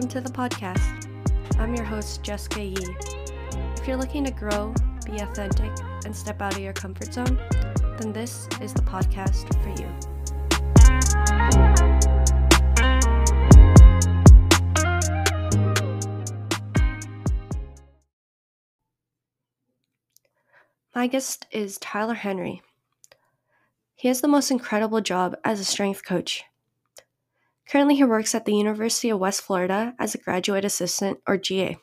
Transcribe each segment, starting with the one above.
welcome to the podcast. I'm your host, Jessica Yee. If you're looking to grow, be authentic, and step out of your comfort zone, then this is the podcast for you. My guest is Tylor Henry. He has the most incredible job as a strength coach. Currently, he works at the University of West Florida as a graduate assistant or GA.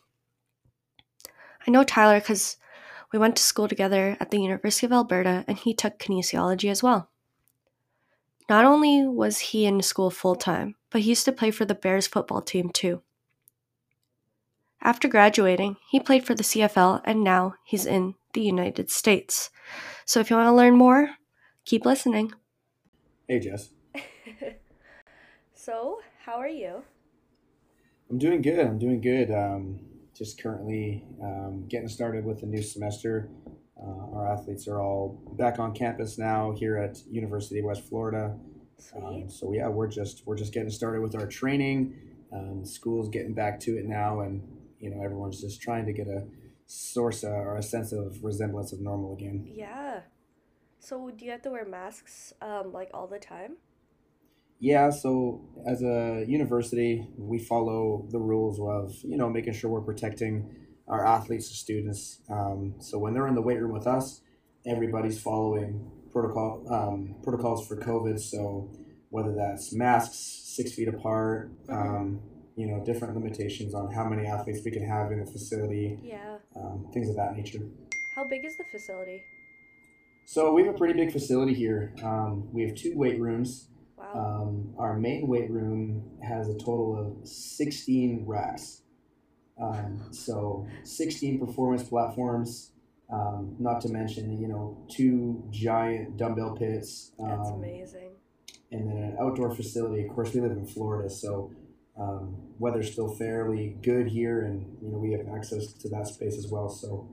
I know Tylor because we went to school together at the University of Alberta and he took kinesiology as well. Not only was he in school full time, but he used to play for the Bears football team too. After graduating, he played for the CFL and now he's in the United States. So if you want to learn more, keep listening. Hey, Jess. so, how are you? I'm doing good. I'm doing good. Um, just currently um, getting started with the new semester. Uh, our athletes are all back on campus now here at University of West Florida. Um, so yeah, we're just we're just getting started with our training. Um, school's getting back to it now, and you know everyone's just trying to get a source uh, or a sense of resemblance of normal again. Yeah. So, do you have to wear masks um, like all the time? Yeah, so as a university, we follow the rules of you know making sure we're protecting our athletes and students. Um, so when they're in the weight room with us, everybody's following protocol um, protocols for COVID. So whether that's masks, six feet apart, um, you know, different limitations on how many athletes we can have in the facility, Yeah. um, things of that nature. How big is the facility? So we have a pretty big facility here. Um, we have two weight rooms. Wow. Um, our main weight room has a total of 16 racks. Um, so 16 performance platforms, um, not to mention, you know, two giant dumbbell pits. That's um, amazing. And then an outdoor facility. Of course, we live in Florida, so um, weather's still fairly good here, and, you know, we have access to that space as well. So,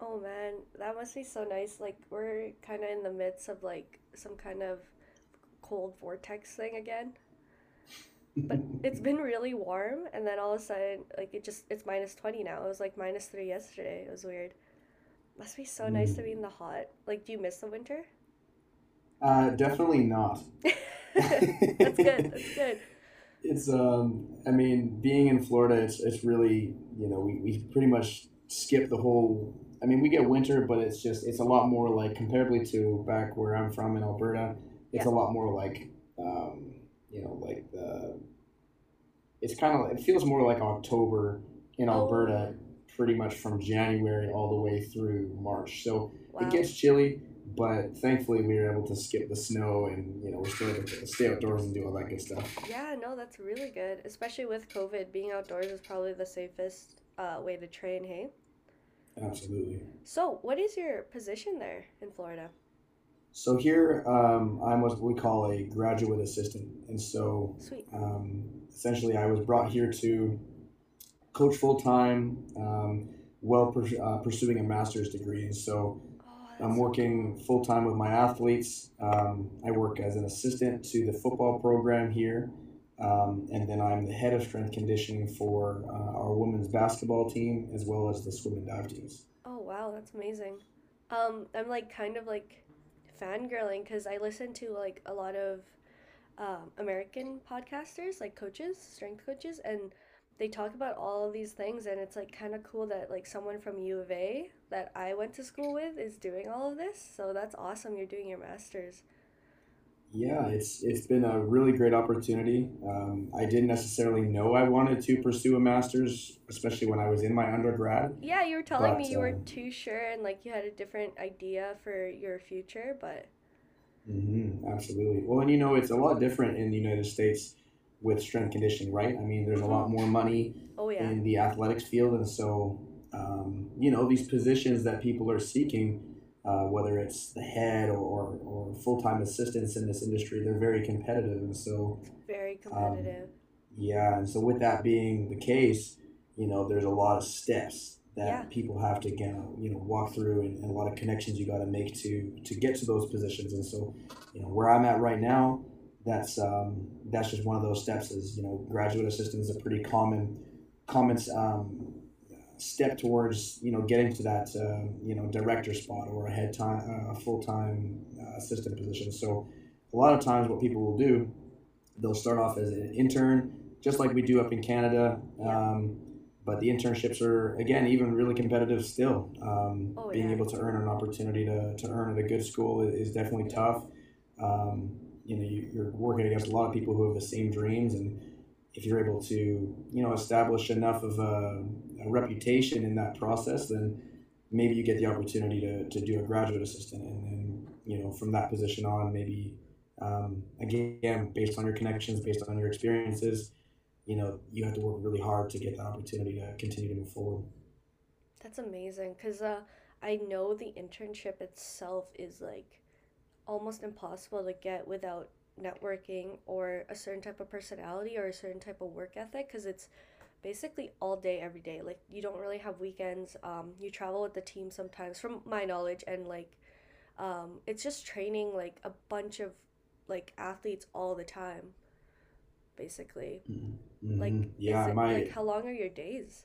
Oh man, that must be so nice. Like, we're kind of in the midst of like some kind of cold vortex thing again. But it's been really warm, and then all of a sudden, like, it just, it's minus 20 now. It was like minus 3 yesterday. It was weird. Must be so nice to be in the hot. Like, do you miss the winter? uh, definitely not. That's good. That's good. It's um I mean being in Florida it's it's really you know we, we pretty much skip the whole I mean we get winter but it's just it's a lot more like comparably to back where I'm from in Alberta it's Yeah. a lot more like um you know like the it's kind of it feels more like October in Oh. Alberta pretty much from January all the way through March so Wow. it gets chilly but thankfully we were able to skip the snow and you know we're still able to stay outdoors and do all that good stuff Yeah, no, that's really good. Especially with COVID, being outdoors is probably the safest uh, way to train, hey? absolutely So, what is your position there in Florida? So here, um, I'm what we call a graduate assistant, and so um, essentially, I was brought here to coach full time, um, while pers- uh, pursuing a master's degree. And so Oh, I'm working full time with my athletes. Um, I work as an assistant to the football program here, um, and then I'm the head of strength conditioning for uh, our women's basketball team as well as the swim and dive teams. Oh, wow, that's amazing. Um, I'm like kind of like fangirling because I listen to like a lot of um, American podcasters, like coaches, strength coaches, and they talk about all of these things, and it's like kind of cool that like someone from U of A that I went to school with is doing all of this. So that's awesome. You're doing your master's. Yeah, it's it's been a really great opportunity. Um, I didn't necessarily know I wanted to pursue a master's, especially when I was in my undergrad. Yeah, you were telling But, me you were um, too sure and like you had a different idea for your future, but hmm absolutely. Well, and you know, it's a lot different in the United States with strength conditioning, right? I mean, there's a lot more money oh yeah. in the athletics field, and so um, you know these positions that people are seeking, uh, whether it's the head or, or, or full time assistants in this industry, they're very competitive, and so. Very competitive. Yeah, and so with that being the case, you know, there's a lot of steps that Yeah. people have to get, you know, walk through, and, and a lot of connections you got to make to to get to those positions. And so, you know, where I'm at right now, that's um, that's just one of those steps. Is you know, graduate assistant is a pretty common common um, step towards you know getting to that uh, you know director spot or a head time uh, a full time uh, assistant position. So a lot of times, what people will do, they'll start off as an intern, just like we do up in Canada. Um, but the internships are again even really competitive still. Um, Oh, being yeah. able to earn an opportunity to, to earn at a good school is, is definitely tough. Um, you know, you, you're working against a lot of people who have the same dreams, and if you're able to, you know, establish enough of a, a reputation in that process, then maybe you get the opportunity to, to do a graduate assistant, and then you know, from that position on, maybe um, again based on your connections, based on your experiences, you know, you have to work really hard to get the opportunity to continue to move forward. That's amazing because uh, I know the internship itself is like almost impossible to get without networking or a certain type of personality or a certain type of work ethic because it's basically all day every day. Like you don't really have weekends. Um, you travel with the team sometimes from my knowledge and like um, it's just training like a bunch of like athletes all the time basically. Like Mhm. yeah, it, my like how long are your days?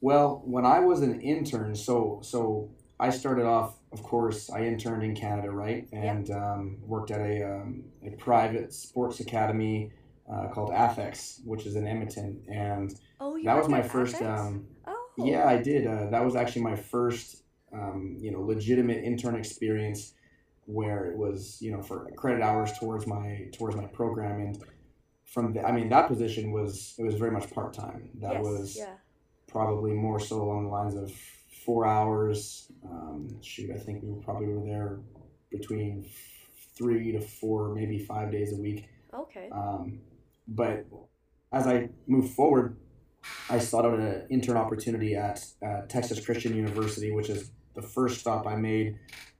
Well, when I was an intern, so so I started off, of course, I interned in Canada, right, and um, worked at a um, a private sports academy uh, called Athex, which is an Edmonton, and oh that was my first. Um, oh yeah, I did. Uh, that was actually my first, um, you know, legitimate intern experience, where it was, you know, for credit hours towards my towards my program, and from the, I mean, that position was it was very much part time. That yes, was yeah probably more so along the lines of four hours. Um, shoot, I think we probably were there between three to four, maybe five days a week. Okay. Um, but as I moved forward, I sought out an intern opportunity at uh, Texas Christian University, which is the first stop I made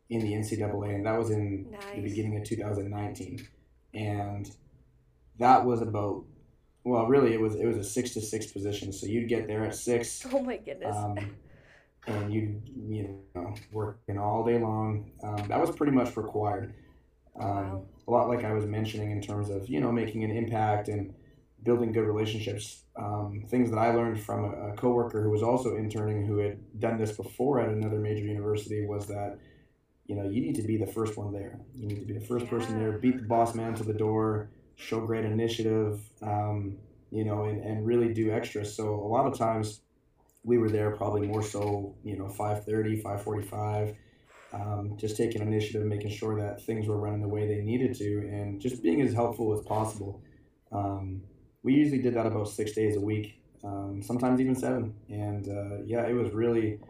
in the NCAA, and that was in the beginning of 2019. And that was about well, really, it was it was a six to six position. So you'd get there at six, Oh my goodness. um, and you you know working all day long. Um, that was pretty much required. Um, Wow. A lot like I was mentioning in terms of you know making an impact and building good relationships. Um, things that I learned from a, a coworker who was also interning who had done this before at another major university was that you know you need to be the first one there. You need to be the first person there. Beat the boss man to the door. Show great initiative. Um, you know, and, and really do extra. So a lot of times we were there probably more so, you know, 5.30, 5.45, um, just taking initiative, making sure that things were running the way they needed to, and just being as helpful as possible. Um, we usually did that about six days a week, um, sometimes even seven. And uh, yeah, it was really,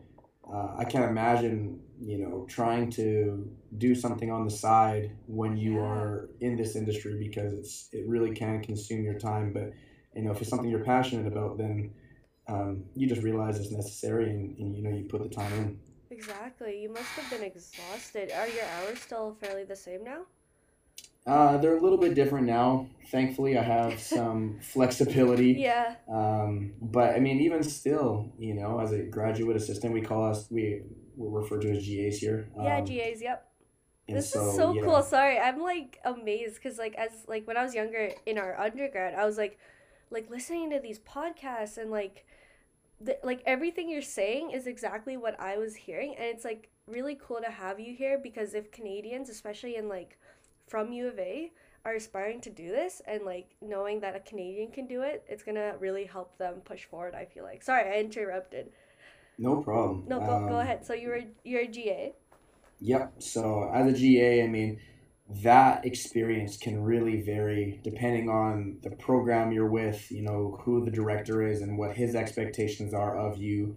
uh, I can't imagine, you know, trying to do something on the side when you are in this industry because it's it really can consume your time. But you know, if it's something you're passionate about, then um, you just realize it's necessary, and, and you know, you put the time in. Exactly. You must have been exhausted. Are your hours still fairly the same now? Uh, they're a little bit different now. Thankfully, I have some flexibility. Yeah. Um, but I mean, even still, you know, as a graduate assistant, we call us we we're referred to as GAs here. Yeah, Um, GAs, yep. This is so yeah. cool. Sorry, I'm like amazed because like as like when I was younger in our undergrad, I was like like listening to these podcasts and like the, like everything you're saying is exactly what I was hearing and it's like really cool to have you here because if Canadians, especially in like from U of A, are aspiring to do this and like knowing that a Canadian can do it, it's gonna really help them push forward. I feel like. Sorry, I interrupted. No problem. No, go go Um, ahead. So you were you're a GA. Yep. So as a GA, I mean, that experience can really vary depending on the program you're with, you know, who the director is and what his expectations are of you.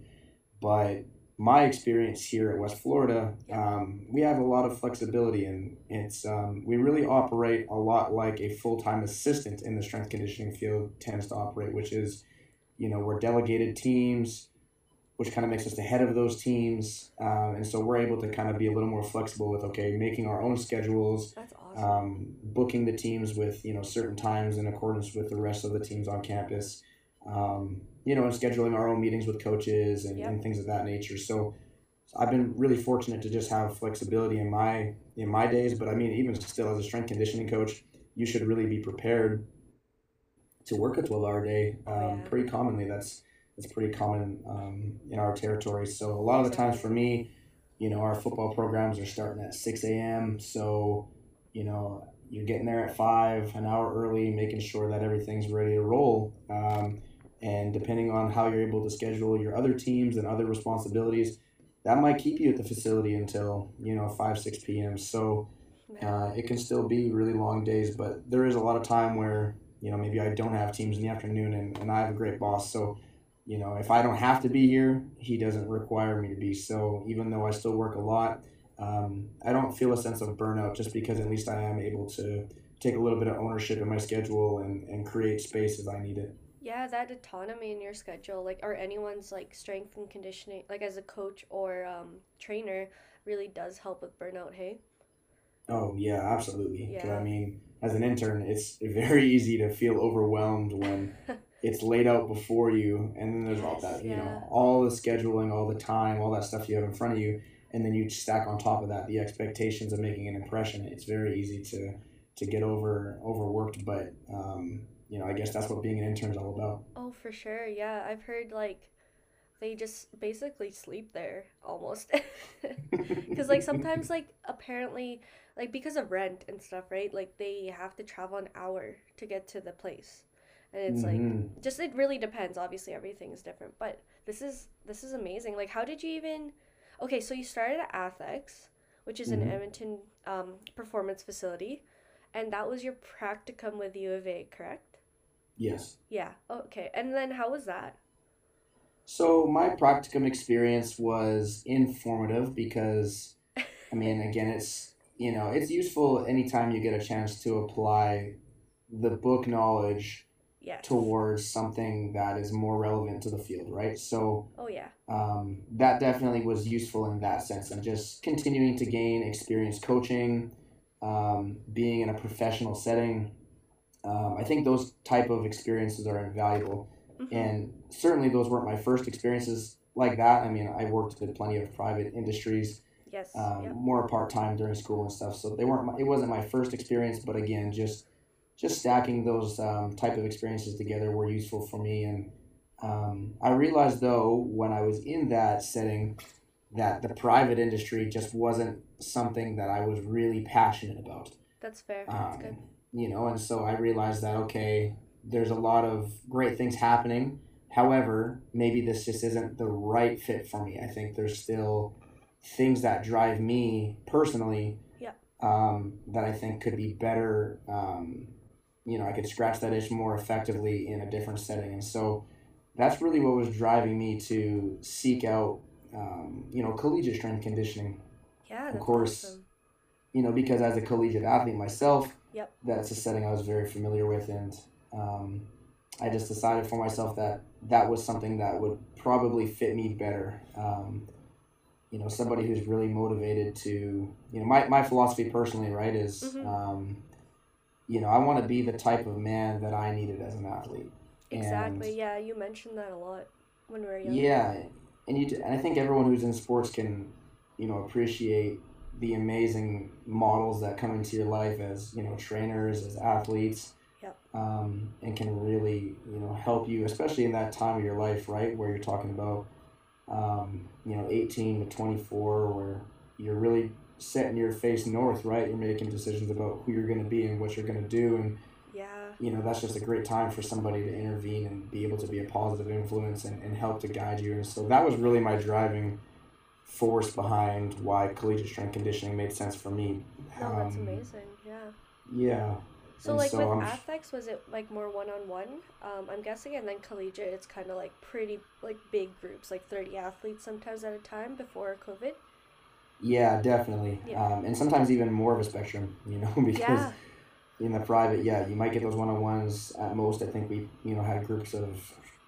But my experience here at West Florida, um, we have a lot of flexibility and it's um, we really operate a lot like a full-time assistant in the strength conditioning field tends to operate, which is, you know, we're delegated teams which kind of makes us the head of those teams. Um, and so we're able to kind of be a little more flexible with, okay, making our own schedules, awesome. um, booking the teams with, you know, certain times in accordance with the rest of the teams on campus, um, you know, and scheduling our own meetings with coaches and, Yep. and things of that nature. So I've been really fortunate to just have flexibility in my in my days, but I mean, even still as a strength conditioning coach, you should really be prepared to work a 12 hour day. Um, Oh, yeah. Pretty commonly, that's that's pretty common um, in our territory. So a lot of the times for me, you know, our football programs are starting at 6 a.m. So, you know, you're getting there at 5, an hour early, making sure that everything's ready to roll. Um, and depending on how you're able to schedule your other teams and other responsibilities, that might keep you at the facility until, you know, 5, 6 p.m. So uh, it can still be really long days, but there is a lot of time where, you know, maybe I don't have teams in the afternoon and, and I have a great boss. So, you know, if I don't have to be here, he doesn't require me to be. So even though I still work a lot, um, I don't feel a sense of burnout just because at least I am able to take a little bit of ownership in my schedule and, and create space as I need it. Yeah, that autonomy in your schedule, like, or anyone's like strength and conditioning, like as a coach or um, trainer, really does help with burnout. Hey. Oh yeah, absolutely. Yeah. I mean, as an intern, it's very easy to feel overwhelmed when it's laid out before you, and then there's all Yes, that, you yeah. know, all the scheduling, all the time, all that stuff you have in front of you, and then you stack on top of that the expectations of making an impression. It's very easy to to get over overworked, but um, you know, I guess that's what being an intern is all about. Oh, for sure. Yeah, I've heard like they just basically sleep there almost. Because like sometimes like apparently like because of rent and stuff, right? Like they have to travel an hour to get to the place. And it's Mhm. like just it really depends. Obviously everything is different, but this is this is amazing. Like how did you even Okay, so you started at Athex, which is an Mhm. Edmonton um, performance facility, and that was your practicum with U of A, correct? Yes. Yeah. Okay. And then how was that? So my practicum experience was informative because, I mean, again, it's you know it's useful anytime you get a chance to apply the book knowledge Yes. towards something that is more relevant to the field, right? So Oh yeah. um, that definitely was useful in that sense, and just continuing to gain experience coaching, um, being in a professional setting. Um, I think those type of experiences are invaluable Mhm. and certainly those weren't my first experiences like that. I mean, I worked with plenty of private industries, Yes. um, Yep. more part time during school and stuff. So they weren't. My, it wasn't my first experience, but again, just just stacking those um, type of experiences together were useful for me. And um, I realized though when I was in that setting that the private industry just wasn't something that I was really passionate about That's fair. That's good. um, you know and so i realized that okay there's a lot of great things happening however maybe this just isn't the right fit for me i think there's still things that drive me personally Yeah. um, that i think could be better um, you know i could scratch that itch more effectively in a different setting and so that's really what was driving me to seek out um, you know collegiate strength conditioning Yeah. That's course, awesome. you know, because as a collegiate athlete myself, Yep. that's a setting I was very familiar with, and um, I just decided for myself that that was something that would probably fit me better. Um, you know, somebody who's really motivated to, you know, my, my philosophy personally, right, is, Mhm. You know, I want to be the type of man that I needed as an athlete. Exactly. And- Yeah. You mentioned that a lot when we were young. yeah, and you and I think everyone who's in sports can, you know, appreciate the amazing models that come into your life as you know trainers, as athletes, Yep. um, and can really you know help you, especially in that time of your life, right, where you're talking about, um, you know, eighteen to twenty four, where you're really setting your face north, right? You're making decisions about who you're going to be and what you're going to do, and Yeah. you know that's just a great time for somebody to intervene and be able to be a positive influence and, and help to guide you and so that was really my driving force behind why collegiate strength conditioning made sense for me that's Um, amazing. Yeah. yeah So and like so with I'm- Athex, was it like more one on one? Um, I'm guessing, and then collegiate, it's kind of like pretty like big groups, like thirty athletes sometimes at a time before COVID. Yeah definitely Yeah. um, and sometimes even more of a spectrum you know because Yeah. in the private yeah you might get those one-on-ones at most i think we you know had groups of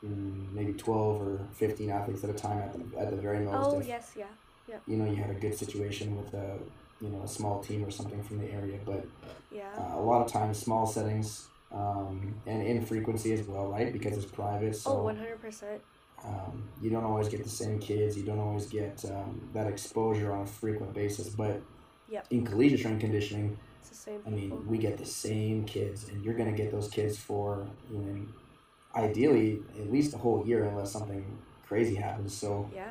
mm, maybe 12 or 15 athletes at a time at the, at the very most Oh if- yes, yeah. you know you had a good situation with a you know a small team or something from the area but Yeah. uh, a lot of times small settings um, and infrequency as well right because it's private oh, one hundred percent. Um, you don't always get the same kids you don't always get um, that exposure on a frequent basis but Yep. in collegiate strength conditioning It's the same. I mean, people. we get the same kids, and you're going to get those kids for you know, ideally at least a whole year, unless something crazy happens. So yeah.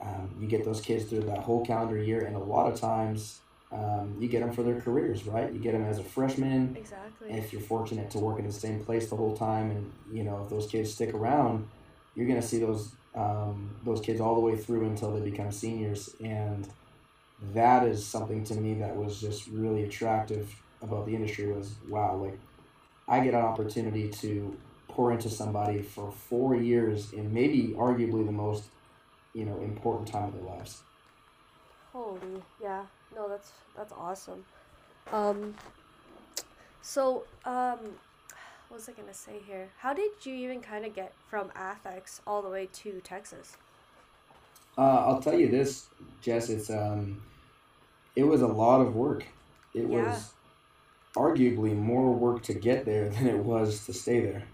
um, you get those kids through that whole calendar year, and a lot of times um, you get them for their careers, right? You get them as a freshman. Exactly. If you're fortunate to work in the same place the whole time, and you know if those kids stick around, you're gonna see those um, those kids all the way through until they become seniors, and that is something to me that was just really attractive about the industry. Was wow, like I get an opportunity to pour into somebody for four years in maybe arguably the most you know important time of their lives. Holy, yeah. No, that's that's awesome. Um so um what was I gonna say here? How did you even kind of get from Athex all the way to Texas? Uh, I'll tell you this, Jess. It's um, it was a lot of work. It Yeah. was arguably more work to get there than it was to stay there.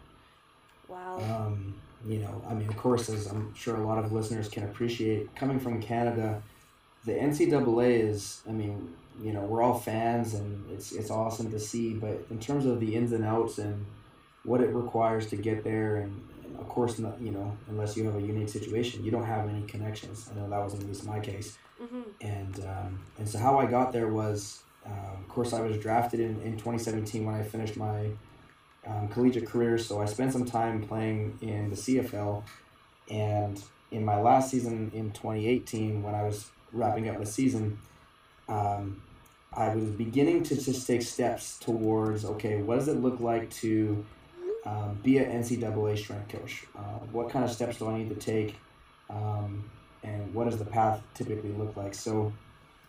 Wow. Um, you know, I mean, of course, as I'm sure a lot of listeners can appreciate, coming from Canada, the NCAA is, I mean, you know, we're all fans and it's it's awesome to see, but in terms of the ins and outs and what it requires to get there, and, and of course, not, you know, unless you have a unique situation, you don't have any connections. I know that was at least my case, mm-hmm. and um, and so how I got there was, uh, of course, I was drafted in in 2017 when I finished my um, collegiate career. So I spent some time playing in the CFL, and in my last season in 2018, when I was wrapping up the season, um, I was beginning to just take steps towards okay, what does it look like to um, be an NCAA strength coach? Uh, what kind of steps do I need to take? Um, and what does the path typically look like? So,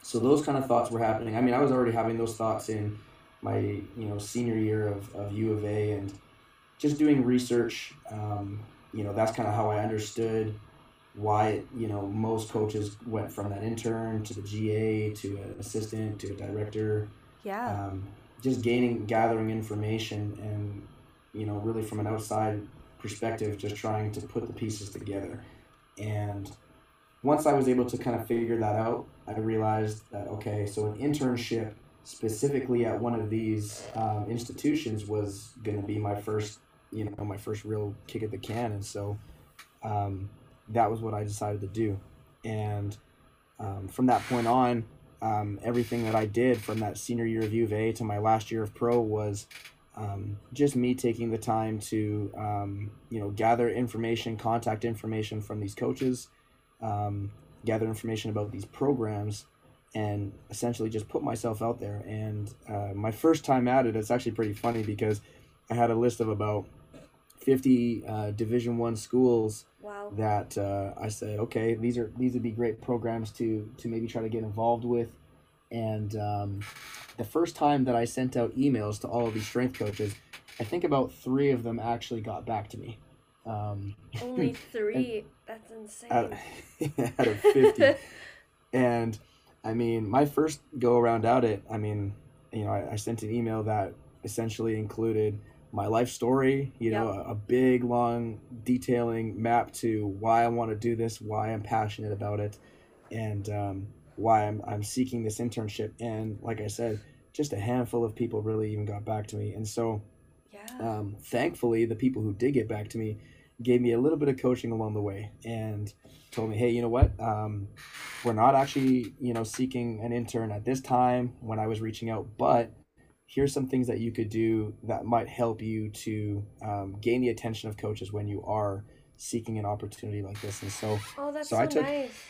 so those kind of thoughts were happening. I mean, I was already having those thoughts in my you know senior year of, of U of A and just doing research. Um, you know, that's kind of how I understood why you know most coaches went from that intern to the GA to an assistant to a director. Yeah. Um, just gaining, gathering information, and you know, really from an outside perspective, just trying to put the pieces together. And once I was able to kind of figure that out, I realized that okay, so an internship specifically at one of these um, institutions was going to be my first, you know, my first real kick at the can, and so um, that was what I decided to do. And um, from that point on, um, everything that I did from that senior year of U of A to my last year of pro was um, just me taking the time to um, you know gather information, contact information from these coaches, um, gather information about these programs, and essentially just put myself out there. And uh, my first time at it, it's actually pretty funny because I had a list of about fifty uh, Division One schools wow. that uh, I said, okay, these are these would be great programs to to maybe try to get involved with. And um, the first time that I sent out emails to all of these strength coaches, I think about three of them actually got back to me. Um, Only three. That's insane. out, out of fifty, and I mean, my first go around at it, I mean, you know, I, I sent an email that essentially included my life story, you know, a, a big, long, detailing map to why I want to do this, why I'm passionate about it, and um, why I'm, I'm seeking this internship. And like I said, just a handful of people really even got back to me. And so, yeah. um, thankfully, the people who did get back to me gave me a little bit of coaching along the way and told me, hey, you know what? Um, we're not actually, you know, seeking an intern at this time when I was reaching out, but here's some things that you could do that might help you to um, gain the attention of coaches when you are seeking an opportunity like this. And so, oh, that's so so, I took- nice.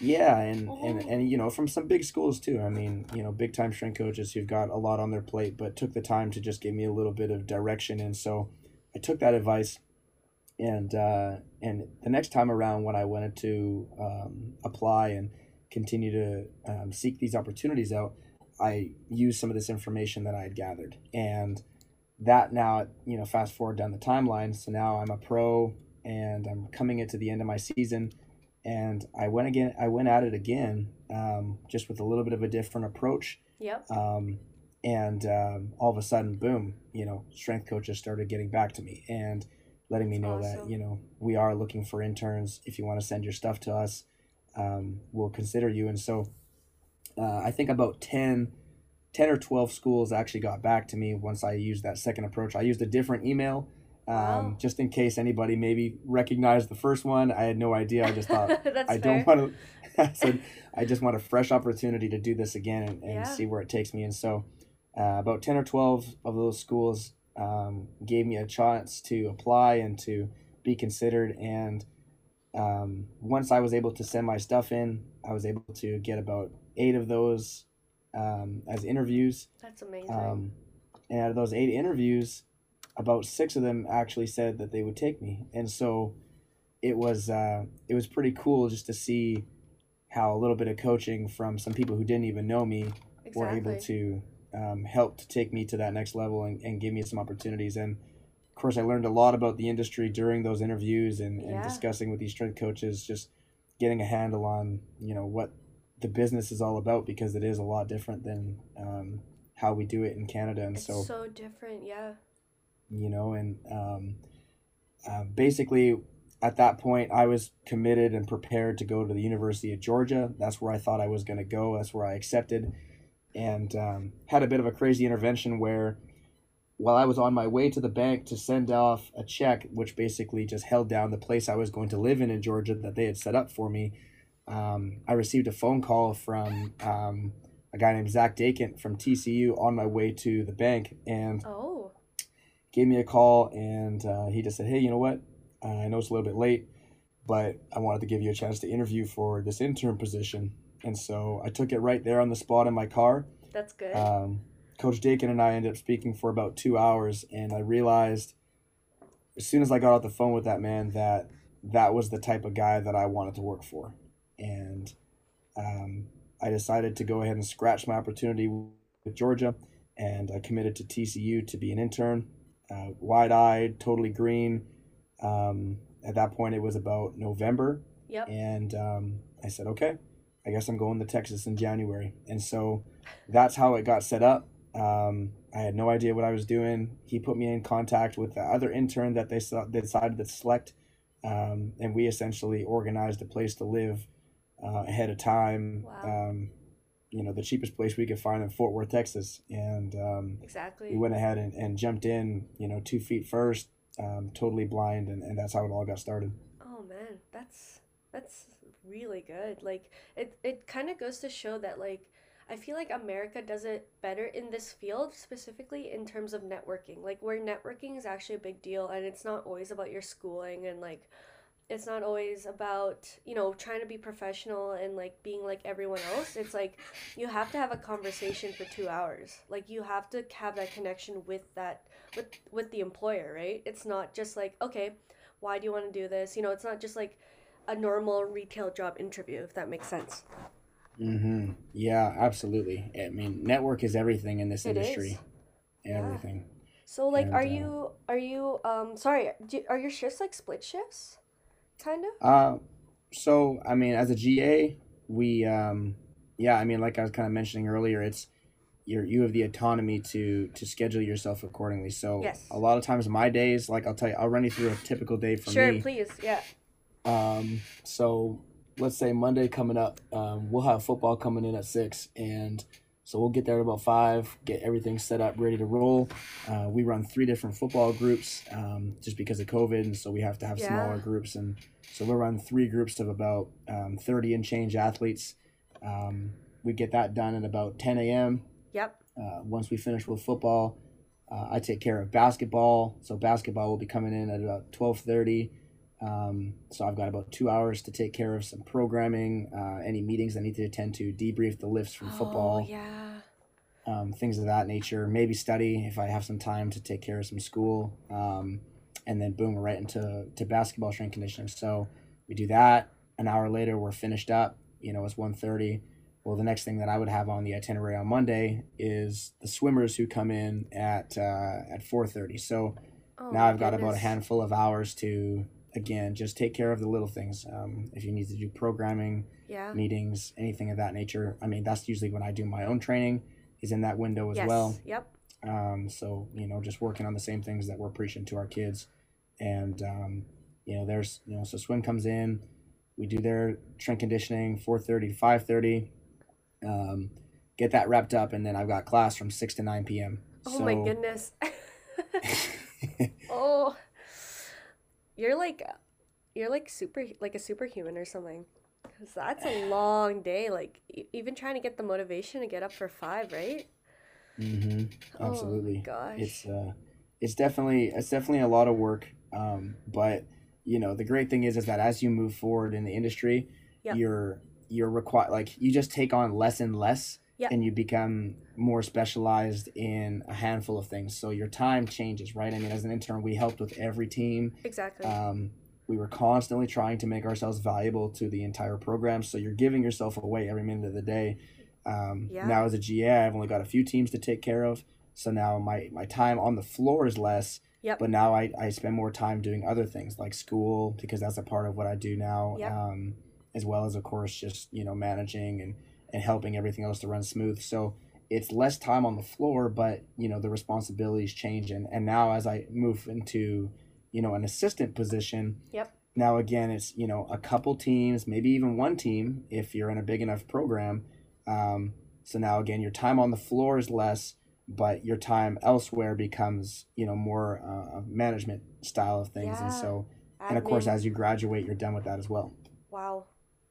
Yeah, and, and Oh. and you know from some big schools too. I mean, you know, big time strength coaches who've got a lot on their plate, but took the time to just give me a little bit of direction. And so, I took that advice, and uh, and the next time around when I wanted to um, apply and continue to um, seek these opportunities out, I used some of this information that I had gathered, and that now you know fast forward down the timeline. So now I'm a pro, and I'm coming into the end of my season and I went again. I went at it again, um, just with a little bit of a different approach. Yep. Um, and um, all of a sudden, boom! You know, strength coaches started getting back to me and letting me know that you know we are looking for interns. If you want to send your stuff to us, um, we'll consider you. And so, uh, I think about 10, 10 or 12 schools actually got back to me once I used that second approach. I used a different email um, wow. just in case anybody maybe recognized the first one. I had no idea. I just thought I don't want to. I said I just want a fresh opportunity to do this again and, and yeah. see where it takes me. And so, uh, about ten or twelve of those schools um, gave me a chance to apply and to be considered. And um, once I was able to send my stuff in, I was able to get about eight of those um, as interviews. That's amazing. Um, and out of those eight interviews, about six of them actually said that they would take me, and so it was uh, it was pretty cool just to see how a little bit of coaching from some people who didn't even know me exactly. were able to um, help to take me to that next level and, and give me some opportunities. And of course, I learned a lot about the industry during those interviews and, yeah. and discussing with these strength coaches, just getting a handle on you know what the business is all about because it is a lot different than um, how we do it in Canada. And it's so so different, yeah you know, and um, uh, basically at that point I was committed and prepared to go to the University of Georgia. That's where I thought I was going to go. That's where I accepted, and um, had a bit of a crazy intervention where. While I was on my way to the bank to send off a check, which basically just held down the place I was going to live in in Georgia that they had set up for me, um, I received a phone call from um, a guy named Zach Dakin from TCU on my way to the bank, and oh gave me a call and uh, he just said, Hey, you know what? Uh, I know it's a little bit late, but I wanted to give you a chance to interview for this intern position. And so I took it right there on the spot in my car. That's good. Um, Coach Dakin and I ended up speaking for about two hours, and I realized as soon as I got off the phone with that man that that was the type of guy that I wanted to work for. And um, I decided to go ahead and scratch my opportunity with Georgia, and I committed to TCU to be an intern uh, wide eyed, totally green. Um, at that point, it was about November. Yep. And um, I said, okay, I guess I'm going to Texas in January. And so that's how it got set up. Um, I had no idea what I was doing. He put me in contact with the other intern that they, they decided to select. Um, and we essentially organized a place to live uh, ahead of time. Wow. Um, you know the cheapest place we could find in Fort Worth, Texas, and um, exactly we went ahead and, and jumped in, you know, two feet first, um, totally blind, and, and that's how it all got started. Oh man, that's that's really good. Like it it kind of goes to show that like I feel like America does it better in this field, specifically in terms of networking. Like where networking is actually a big deal, and it's not always about your schooling and like it's not always about you know trying to be professional and like being like everyone else. It's like you have to have a conversation for two hours. Like you have to have that connection with that with with the employer right? It's not just like okay why do you want to do this? You know it's not just like a normal retail job interview if that makes sense. Mm-hmm. Yeah absolutely. I mean network is everything in this it industry. is. everything. Yeah. so like and, are uh, you are you um sorry do, are your shifts like split shifts kind of? Uh, so I mean, as a GA, we um, yeah, I mean, like I was kind of mentioning earlier, it's you you have the autonomy to to schedule yourself accordingly. So yes. a lot of times my days, like I'll tell you, I'll run you through a typical day for sure, me. Sure, please, yeah. Um, so let's say Monday coming up, um, we'll have football coming in at six, and so we'll get there at about five, get everything set up, ready to roll. Uh, we run three different football groups um, just because of COVID, and so we have to have yeah. smaller groups. And so we'll run three groups of about um, 30 and change athletes. Um, we get that done at about 10 a.m. Yep. Uh, once we finish with football, uh, I take care of basketball. So basketball will be coming in at about 12:30. Um, so I've got about two hours to take care of some programming, uh, any meetings I need to attend to, debrief the lifts from oh, football, yeah, um, things of that nature. Maybe study if I have some time to take care of some school, um, and then boom, we're right into to basketball strength conditioning. So we do that. An hour later, we're finished up. You know, it's 1.30. Well, the next thing that I would have on the itinerary on Monday is the swimmers who come in at uh, at four thirty. So oh, now I've got goodness. about a handful of hours to again, just take care of the little things. Um, if you need to do programming, yeah. meetings, anything of that nature. I mean, that's usually when I do my own training, is in that window as yes. well. Yep. Um, so you know, just working on the same things that we're preaching to our kids, and um, you know, there's you know, so swim comes in, we do their strength conditioning, four thirty to five thirty. Um, get that wrapped up, and then I've got class from six to nine p.m. Oh my goodness. oh, you're like, you're like super, like a superhuman or something. Cause that's a long day. Like e- even trying to get the motivation to get up for five, right? Mm-hmm. Oh Absolutely. gosh. It's uh, it's definitely it's definitely a lot of work. Um, but you know the great thing is is that as you move forward in the industry, Yep. you're you're required like you just take on less and less, Yep. and you become more specialized in a handful of things. So your time changes, right? I mean, as an intern, we helped with every team. exactly. Um, we were constantly trying to make ourselves valuable to the entire program. So you're giving yourself away every minute of the day. Um, Yeah. Now as a GA, I've only got a few teams to take care of. So now my, my time on the floor is less. Yep. But now I, I spend more time doing other things like school because that's a part of what I do now. Yep. Um, as well as of course just you know managing and, and helping everything else to run smooth. So it's less time on the floor, but you know the responsibilities change. And, and now as I move into you know an assistant position, Yep. now again it's you know a couple teams maybe even one team if you're in a big enough program um, so now again your time on the floor is less but your time elsewhere becomes you know more uh, management style of things and Yeah. so and of course as you graduate you're done with that as well Wow.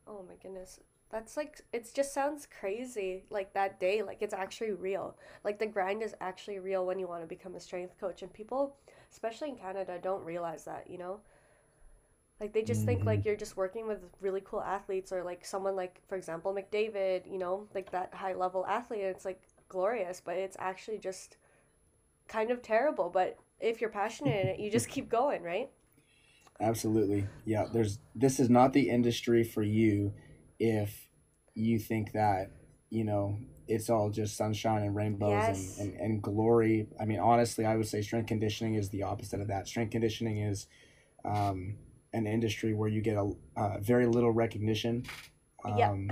Oh my goodness. That's like it just sounds crazy like that day like it's actually real. Like the grind is actually real when you want to become a strength coach and people especially in Canada don't realize that, you know? Like they just think Mhm. like you're just working with really cool athletes or like someone like for example McDavid, you know, like that high level athlete it's like glorious, but it's actually just kind of terrible, but if you're passionate in it, you just keep going, right? Absolutely. Yeah, there's this is not the industry for you if you think that, you know, it's all just sunshine and rainbows Yes. and, and, and glory. I mean, honestly, I would say strength conditioning is the opposite of that. Strength conditioning is um, an industry where you get a uh, very little recognition. Um,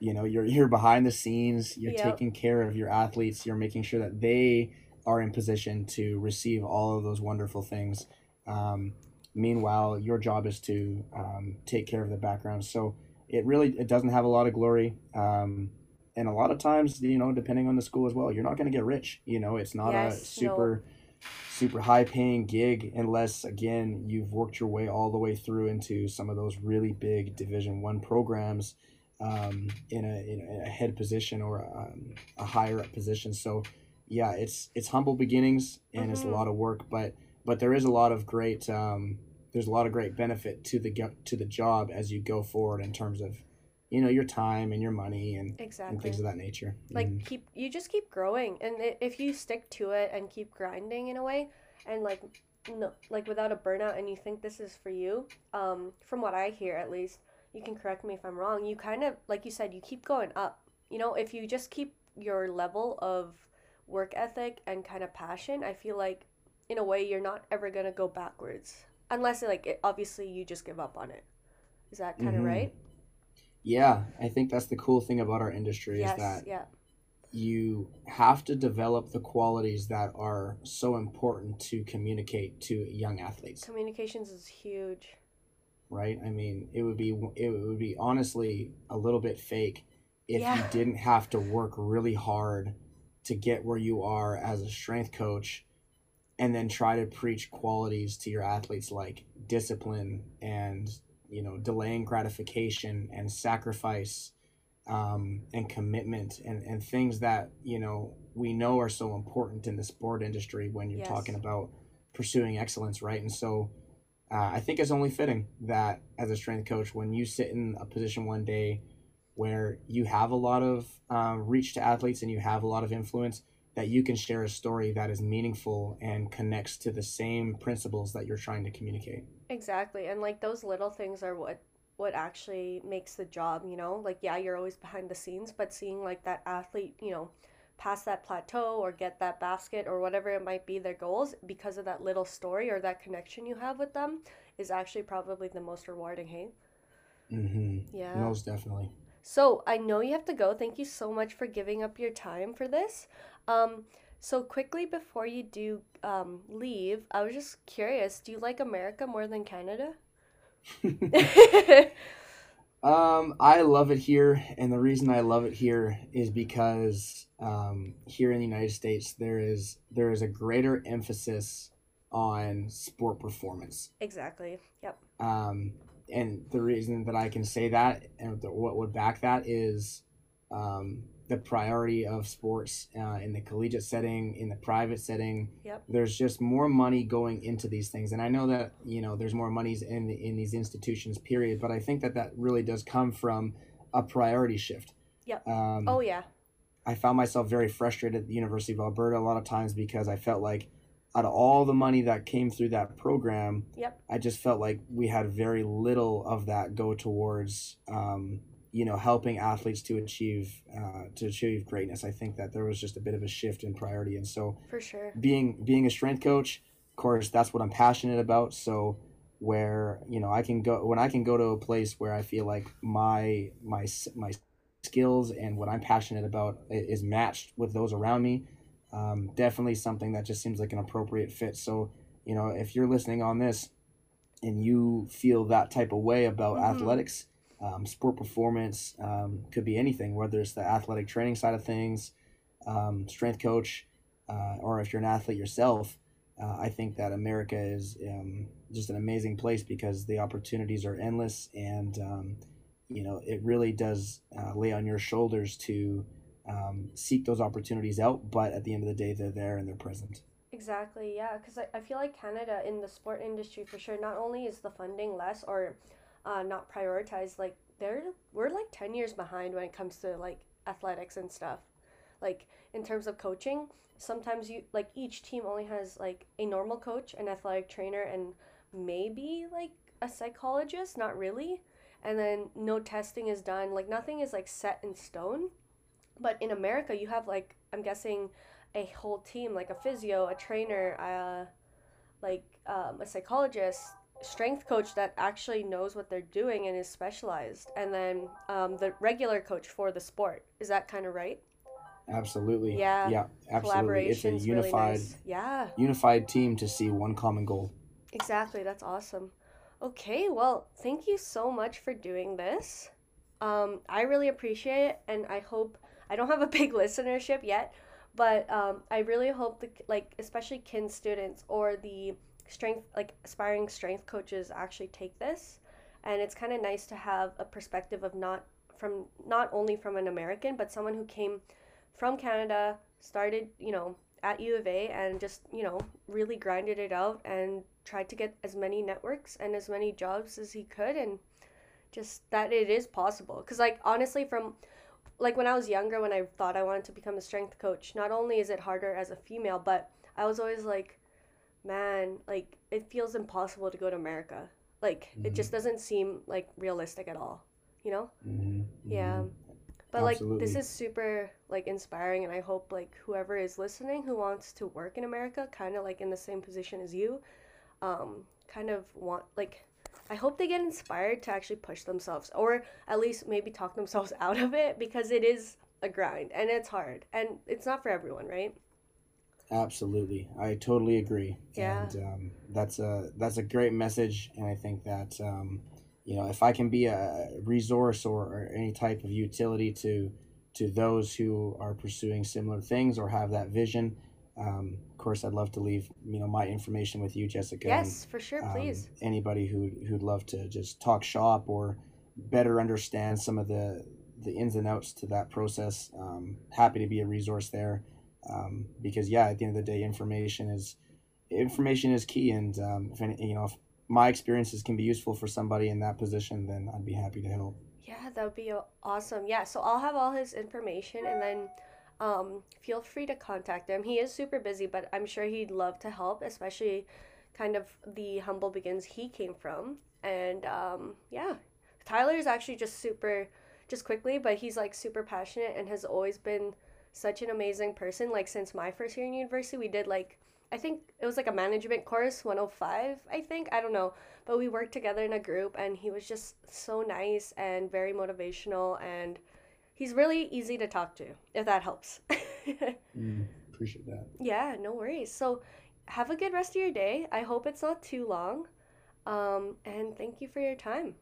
you know, you're you're behind the scenes. You're Yep. taking care of your athletes. You're making sure that they are in position to receive all of those wonderful things. Um, meanwhile, your job is to um, take care of the background. So it really it doesn't have a lot of glory. Um, and a lot of times, you know, depending on the school as well, you're not going to get rich. You know, it's not a Yes, no. super super high paying gig unless again you've worked your way all the way through into some of those really big division one programs um, in, a, in a head position or um, a higher up position so yeah it's it's humble beginnings and it's a Mhm. lot of work but but there is a lot of great um, there's a lot of great benefit to the to the job as you go forward in terms of you know your time and your money and, and things of that nature. Like Mhm. keep you just keep growing. And if you stick to it and keep grinding in a way and like no like without a burnout and you think this is for you um from what i hear at least you can correct me if i'm wrong you kind of like you said you keep going up. You know if you just keep your level of work ethic and kind of passion i feel like in a way you're not ever going to go backwards unless like it, obviously you just give up on it. Is that kind of Mhm. right? Yeah i think that's the cool thing about our industry yes is that yeah. you have to develop the qualities that are so important to communicate to young athletes. Communications is huge. Right? I mean it would be it would be honestly a little bit fake if you didn't have to work really hard to get where you are as a strength coach and then try to preach qualities to your athletes like discipline and you know delaying gratification and sacrifice um, and commitment and, and things that you know we know are so important in the sport industry when you're Yes. talking about pursuing excellence right and so uh, i think it's only fitting that as a strength coach when you sit in a position one day where you have a lot of um, reach to athletes and you have a lot of influence that you can share a story that is meaningful and connects to the same principles that you're trying to communicate Exactly. And like those little things are what what actually makes the job, you know? Like yeah, you're always behind the scenes, but seeing like that athlete, you know, pass that plateau or get that basket or whatever it might be their goals because of that little story or that connection you have with them is actually probably the most rewarding, hey? mm-hmm. Yeah. most definitely So I know you have to go. Thank you so much for giving up your time for this. Um, so quickly before you do um, leave, I was just curious, do you like America more than Canada? Um, I love it here, and the reason I love it here is because um, here in the United States there is there is a greater emphasis on sport performance. Exactly. Yep. Um, and the reason that I can say that and what would back that is um, the priority of sports uh, in the collegiate setting, in the private setting. Yep. There's just more money going into these things, and I know that you know there's more monies in in these institutions. Period. But I think that that really does come from a priority shift. Yep. Um, Oh yeah. I found myself very frustrated at the University of Alberta a lot of times because I felt like out of all the money that came through that program, Yep. I just felt like we had very little of that go towards, um, you know, helping athletes to achieve uh, to achieve greatness. I think that there was just a bit of a shift in priority, and so For sure. being being a strength coach, of course, that's what I'm passionate about. So where you know I can go when I can go to a place where I feel like my my my skills and what I'm passionate about is matched with those around me. Um, definitely something that just seems like an appropriate fit. So you know if you're listening on this and you feel that type of way about Mhm. athletics, um, sport performance, um, could be anything, whether it's the athletic training side of things, um, strength coach, uh, or if you're an athlete yourself, uh, I think that America is um, just an amazing place because the opportunities are endless, and um, you know it really does uh, lay on your shoulders to um, seek those opportunities out. But at the end of the day, they're there and they're present. Exactly, yeah, because I, I feel like Canada in the sport industry for sure, not only is the funding less or uh, not prioritized, like they're we're like 10 years behind when it comes to like athletics and stuff. Like in terms of coaching, sometimes you like each team only has like a normal coach, an athletic trainer, and maybe like a psychologist, not really. And then no testing is done, like nothing is like set in stone. But in America, you have like I'm guessing a whole team, like a physio, a trainer, uh, like um, a psychologist, strength coach that actually knows what they're doing and is specialized, and then um, the regular coach for the sport. Is that kind of right? Absolutely. Yeah. Yeah. Absolutely. It's a unified really nice. Yeah, unified team to see one common goal. exactly. That's awesome. Okay, well, thank you so much for doing this. Um, I really appreciate it, and I hope I don't have a big listenership yet, but um, I really hope the like especially kin students or the strength like aspiring strength coaches actually take this, and it's kind of nice to have a perspective of not from not only from an American but someone who came from Canada, started you know at U of A, and just you know really grinded it out and tried to get as many networks and as many jobs as he could and just that it is possible. Because like honestly from like when i was younger when i thought i wanted to become a strength coach not only is it harder as a female but i was always like man like it feels impossible to go to america. Like it just doesn't seem like realistic at all you know? Mm-hmm. yeah. But like this is super like inspiring and i hope like whoever is listening who wants to work in america kind of like in the same position as you um kind of want like i hope they get inspired to actually push themselves or at least maybe talk themselves out of it because it is a grind and it's hard and it's not for everyone right Absolutely, I totally agree. Yeah. and um, that's a that's a great message, and I think that um, you know if I can be a resource or, or any type of utility to to those who are pursuing similar things or have that vision, um, of course, I'd love to leave you know my information with you, Jessica. and, yes for sure um, please anybody who who'd love to just talk shop or better understand some of the the ins and outs to that process. Um, happy to be a resource there, um, because yeah, at the end of the day, information is information is key, and um, if any, you know if my experiences can be useful for somebody in that position, then I'd be happy to help. Yeah, that would be awesome. Yeah, so I'll have all his information and then um, feel free to contact him. He is super busy, but I'm sure he'd love to help, especially kind of the humble begins he came from. And um, yeah, Tylor is actually just super, just quickly, but he's like super passionate and has always been such an amazing person. Like since my first year in university, we did like, I think it was like a management course, 105, I think. I don't know but we worked together in a group and he was just so nice and very motivational and he's really easy to talk to if that helps Mm, appreciate that. yeah no worries so have a good rest of your day i hope it's not too long um, and thank you for your time